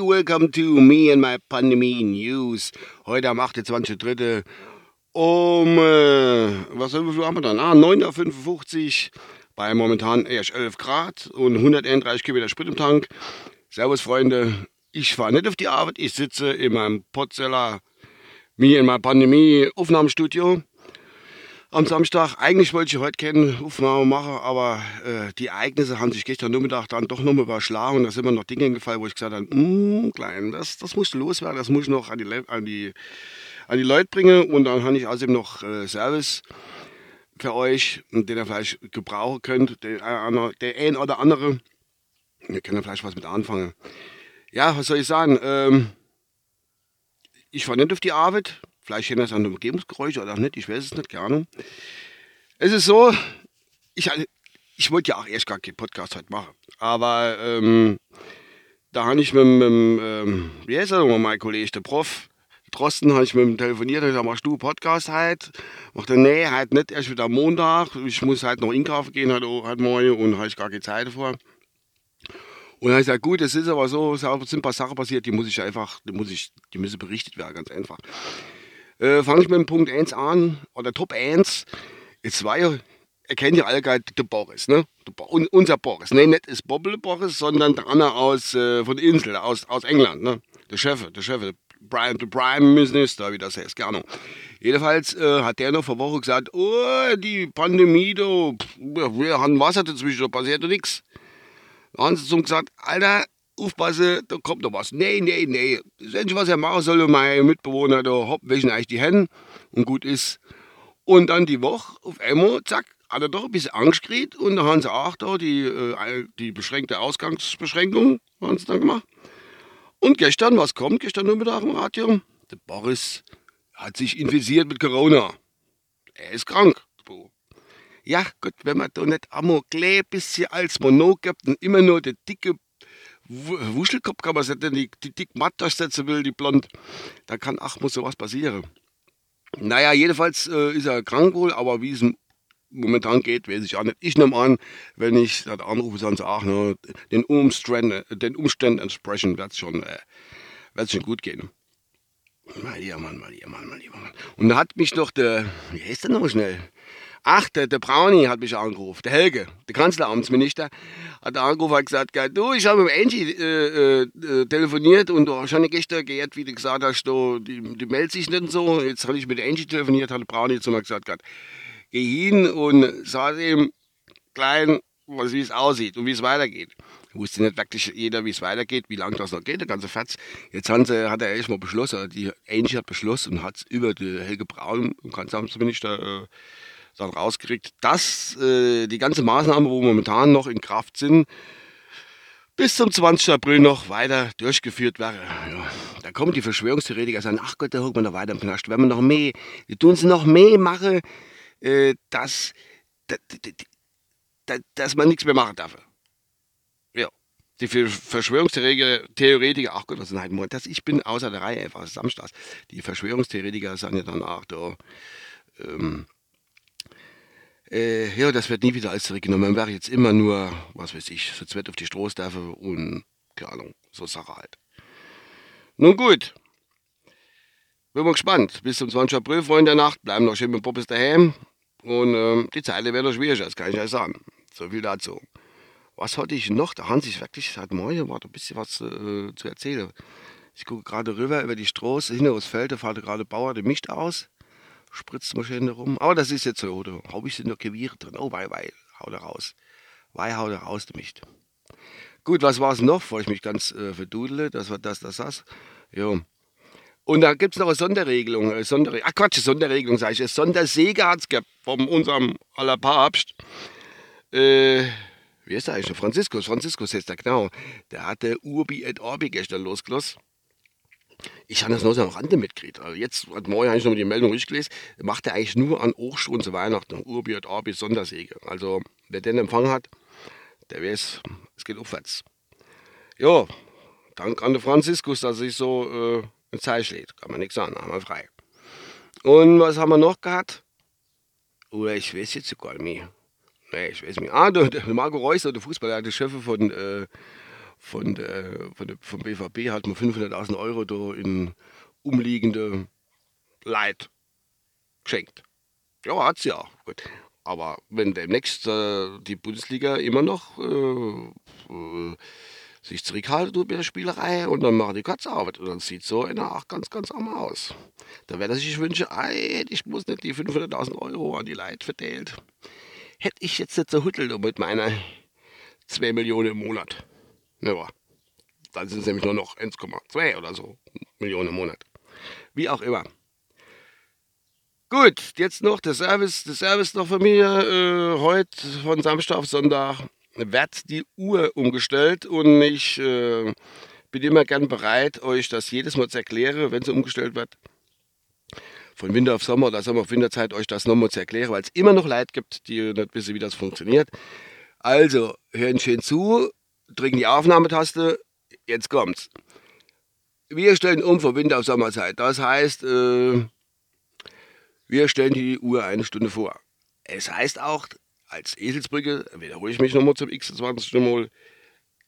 Welcome to me and my Pandemie News. Heute am 28.03. um, äh, was haben wir dann? Ah, 9.55 Uhr bei momentan erst 11 Grad und 131 Kilometer Sprit im Tank. Servus Freunde, ich fahre nicht auf die Arbeit, ich sitze in meinem Potzeller Me and my Pandemie Aufnahmestudio am Samstag. Eigentlich wollte ich heute keine Aufnahme machen, aber äh, die Ereignisse haben sich gestern Nachmittag dann doch nochmal überschlagen. Da sind mir noch Dinge gefallen, wo ich gesagt habe, mm, klein, das, das du loswerden, das muss ich noch an die, an die, an die Leute bringen. Und dann habe ich außerdem noch äh, Service für euch, den ihr vielleicht gebrauchen könnt, der, der ein oder andere. Ihr könnt vielleicht was mit anfangen. Ja, was soll ich sagen? Ähm, ich fahre nicht auf die Arbeit, Vielleicht kennen das an Umgebungsgeräusche oder auch nicht, ich weiß es nicht, gerne. Es ist so, ich, ich wollte ja auch erst gar keinen Podcast heute machen. Aber ähm, da habe ich mit, mit ähm, wie heißt er mein Kollege, der Prof, Drosten, habe ich mit ihm telefoniert und gesagt, machst du Podcast heute? Macht er, nee, halt nicht erst wieder am Montag. Ich muss halt noch einkaufen gehen heute, heute morgen und habe ich gar keine Zeit davor. Und dann ich gesagt, gut, es ist aber so, es sind ein paar Sachen passiert, die muss ich einfach, die muss ich, die müssen berichtet werden, ganz einfach. Äh, Fange ich mit dem Punkt 1 an, oder Top 1. Jetzt war ja, ihr kennt ja alle gerade den Boris, ne? Un, unser Boris. Ne, nicht ist Bobble Boris, sondern der Anna aus, äh, von der Insel, aus, aus England, ne? Der Chef, der Chef, der Prime, der Prime Minister, wie das heißt, gerne. Jedenfalls äh, hat der noch vor Woche gesagt, oh, die Pandemie, du, wir haben Wasser dazwischen, da passiert nichts. Da haben sie zum gesagt, Alter, aufpassen, da kommt noch was. Nee, nee, nee. Das Einzige, was er machen soll, mein Mitbewohner, da hopp, wäschen eigentlich die Hände und gut ist. Und dann die Woche auf einmal, zack, hat er doch ein bisschen Angst gekriegt und da haben sie auch da die, äh, die beschränkte Ausgangsbeschränkung haben sie dann gemacht. Und gestern, was kommt gestern Nachmittag im Radio? Der Boris hat sich infiziert mit Corona. Er ist krank. Ja, gut, wenn man da nicht einmal ein bisschen als Mono gibt und immer nur der dicke Wuschelkopf kann man setzen, die, die dick matt durchsetzen will, die blond, da kann ach, muss sowas passieren. Naja, jedenfalls äh, ist er krank wohl, aber wie es momentan geht, weiß ich auch nicht. Ich nehme an, wenn ich das anrufe, dann sage ne, den, Umständen, den Umständen entsprechend wird es schon, äh, schon gut gehen. Mein lieber Mann, mein lieber Mann, mein lieber Mann. Und da hat mich noch der, wie heißt der noch schnell? Ach, der, der Brownie hat mich angerufen, der Helge, der Kanzleramtsminister, hat angerufen und gesagt, du, ich habe mit Angie äh, äh, telefoniert und du hast schon gestern gehört, wie du gesagt hast, du, die, die meldet sich nicht so. Jetzt habe ich mit Angie telefoniert, hat der Brownie zu mir gesagt, geh hin und sag ihm klein, wie es aussieht und wie es weitergeht. Wusste nicht wirklich jeder, wie es weitergeht, wie lange das noch geht, der ganze Fatz. Jetzt haben sie, hat er erstmal beschlossen, die Angie hat beschlossen und hat es über die Helge Braun, Kanzleramtsminister, äh, dann rausgekriegt, dass äh, die ganze Maßnahmen, wo momentan noch in Kraft sind, bis zum 20. April noch weiter durchgeführt werden. Ja, da kommen die Verschwörungstheoretiker und sagen, ach Gott, da holt man noch weiter im Knast. Wenn man noch mehr, die tun sie noch mehr machen, äh, dass, dass, dass, man nichts mehr machen darf. Ja, die Verschwörungstheoretiker, ach Gott, was ist denn das? Ich bin außer der Reihe einfach Samstags. Die Verschwörungstheoretiker sagen ja dann auch da, ähm, äh, ja, das wird nie wieder alles zurückgenommen. Man wäre jetzt immer nur, was weiß ich, so zweit auf die darf und, keine Ahnung, so Sache halt. Nun gut. Bin mal gespannt. Bis zum 20. April, Freunde der Nacht. Bleiben noch schön mit Poppes daheim. Und ähm, die Zeile wird noch schwieriger, das kann ich euch sagen. So viel dazu. Was hatte ich noch? Da haben sich wirklich seit morgen war ein bisschen was äh, zu erzählen. Ich gucke gerade rüber über die Straße, hinter das Feld, da fährt gerade Bauer, der mischt aus spritzt mal schön rum. Aber das ist jetzt so, da habe ich sind noch Gewirr drin. Oh, wei, wei, hau da raus. Wei, hau da raus, du Mist. Gut, was war es noch, bevor ich mich ganz äh, verdudele? Das war das, das, das. Jo. Und da gibt es noch eine Sonderregelung. Eine Sonderre Ach Quatsch, Sonderregelung, sage ich. Eine Sondersege hat es von unserem aller Papst. Äh, wie ist der eigentlich? Franziskus. Franziskus heißt der, genau. Der hatte Urbi et Orbi gestern losgelassen. Ich habe das noch so am Rande mitgekriegt. Also jetzt, heute Morgen habe ich noch die Meldung durchgelesen, macht er eigentlich nur an Hochschulen zu Weihnachten, Urbi und Orbi, Sondersäge. Also, wer den Empfang hat, der weiß, es geht aufwärts. Ja, dank an den Franziskus, dass sich so äh, ein Zeichen lädt. Kann man nichts sagen, haben wir frei. Und was haben wir noch gehabt? Oder ich weiß jetzt gar nicht. Nee, ich weiß nicht. Ah, der, der Marco Reus, der Fußballer, der Chef von, äh, von der, von der, vom BVB hat man 500.000 Euro da in umliegende Leid geschenkt. Ja, hat's ja. Gut. Aber wenn demnächst äh, die Bundesliga immer noch äh, äh, sich zurückhalten tut mit der Spielerei und dann machen die Katze Arbeit. Und dann sieht so einer auch ganz, ganz arm aus. Da wäre sich wünschen, ey, ich muss nicht die 500.000 Euro an die Leute verteilt. Hätte ich jetzt nicht so huttelt mit meiner 2 Millionen im Monat. Ja, dann sind es nämlich nur noch 1,2 oder so Millionen im Monat. Wie auch immer. Gut, jetzt noch der Service, der Service noch von mir. Äh, heute von Samstag auf Sonntag wird die Uhr umgestellt und ich äh, bin immer gern bereit, euch das jedes Mal zu erklären, wenn sie umgestellt wird. Von Winter auf Sommer oder Sommer auf Winterzeit euch das nochmal zu erklären, weil es immer noch Leid gibt, die nicht wissen, wie das funktioniert. Also, hören schön zu, drücken die Aufnahmetaste, jetzt kommt's. Wir stellen um von Winter auf Sommerzeit. Das heißt, äh, wir stellen die Uhr eine Stunde vor. Es heißt auch, als Eselsbrücke, wiederhole ich mich nochmal zum x20. Mal,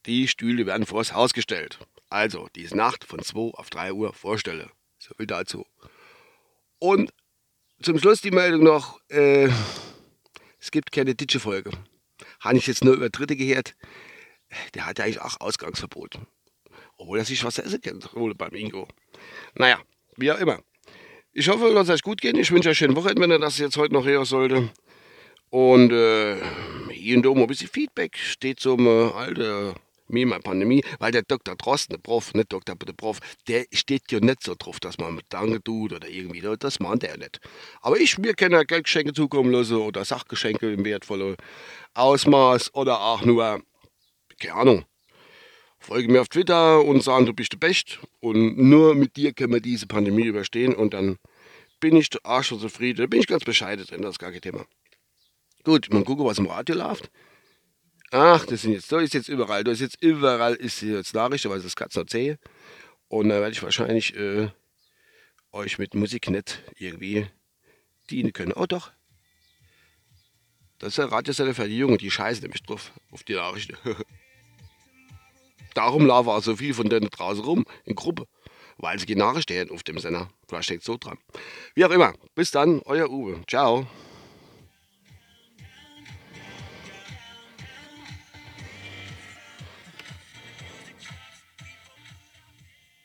die Stühle werden vors Haus gestellt. Also, diese Nacht von 2 auf 3 Uhr vorstelle. So viel dazu. Und zum Schluss die Meldung noch, äh, es gibt keine Ditsche-Folge. Habe ich jetzt nur über Dritte gehört. Der hat ja eigentlich auch Ausgangsverbot. Obwohl er sich was essen kennt, wohl beim Ingo. Naja, wie auch immer. Ich hoffe, es euch gut geht. Ich wünsche euch schönen Wochenende, wenn ihr das jetzt heute noch hören sollte. Und äh, hier und da ein bisschen Feedback steht zum äh, alten Mima Pandemie, weil der Dr. Drosten, der Prof, nicht Dr. der Prof, der steht ja nicht so drauf, dass man mit Danke tut oder irgendwie, das meint er nicht. Aber ich, mir kann ja Geldgeschenke zukommen lassen oder Sachgeschenke im wertvollen Ausmaß oder auch nur, keine Ahnung, folge mir auf Twitter und sagen, du bist der Best und nur mit dir können wir diese Pandemie überstehen und dann bin ich der Arsch und zufrieden, bin ich ganz bescheiden drin, das ist gar kein Thema. Gut, mal gucken, was im Radio läuft. Ach, das sind jetzt, da ist jetzt überall, da ist jetzt überall ist jetzt Nachrichten, weil das Katz noch zäh. Und da werde ich wahrscheinlich äh, euch mit Musik nicht irgendwie dienen können. Oh doch. Das ist der Radiosender für die Jungen, die scheißen nämlich drauf auf die Nachrichten. Darum laufen auch so viel von denen draußen rum in Gruppe, weil sie die Nachrichten auf dem Sender. Vielleicht steckt so dran. Wie auch immer. Bis dann, euer Uwe. Ciao.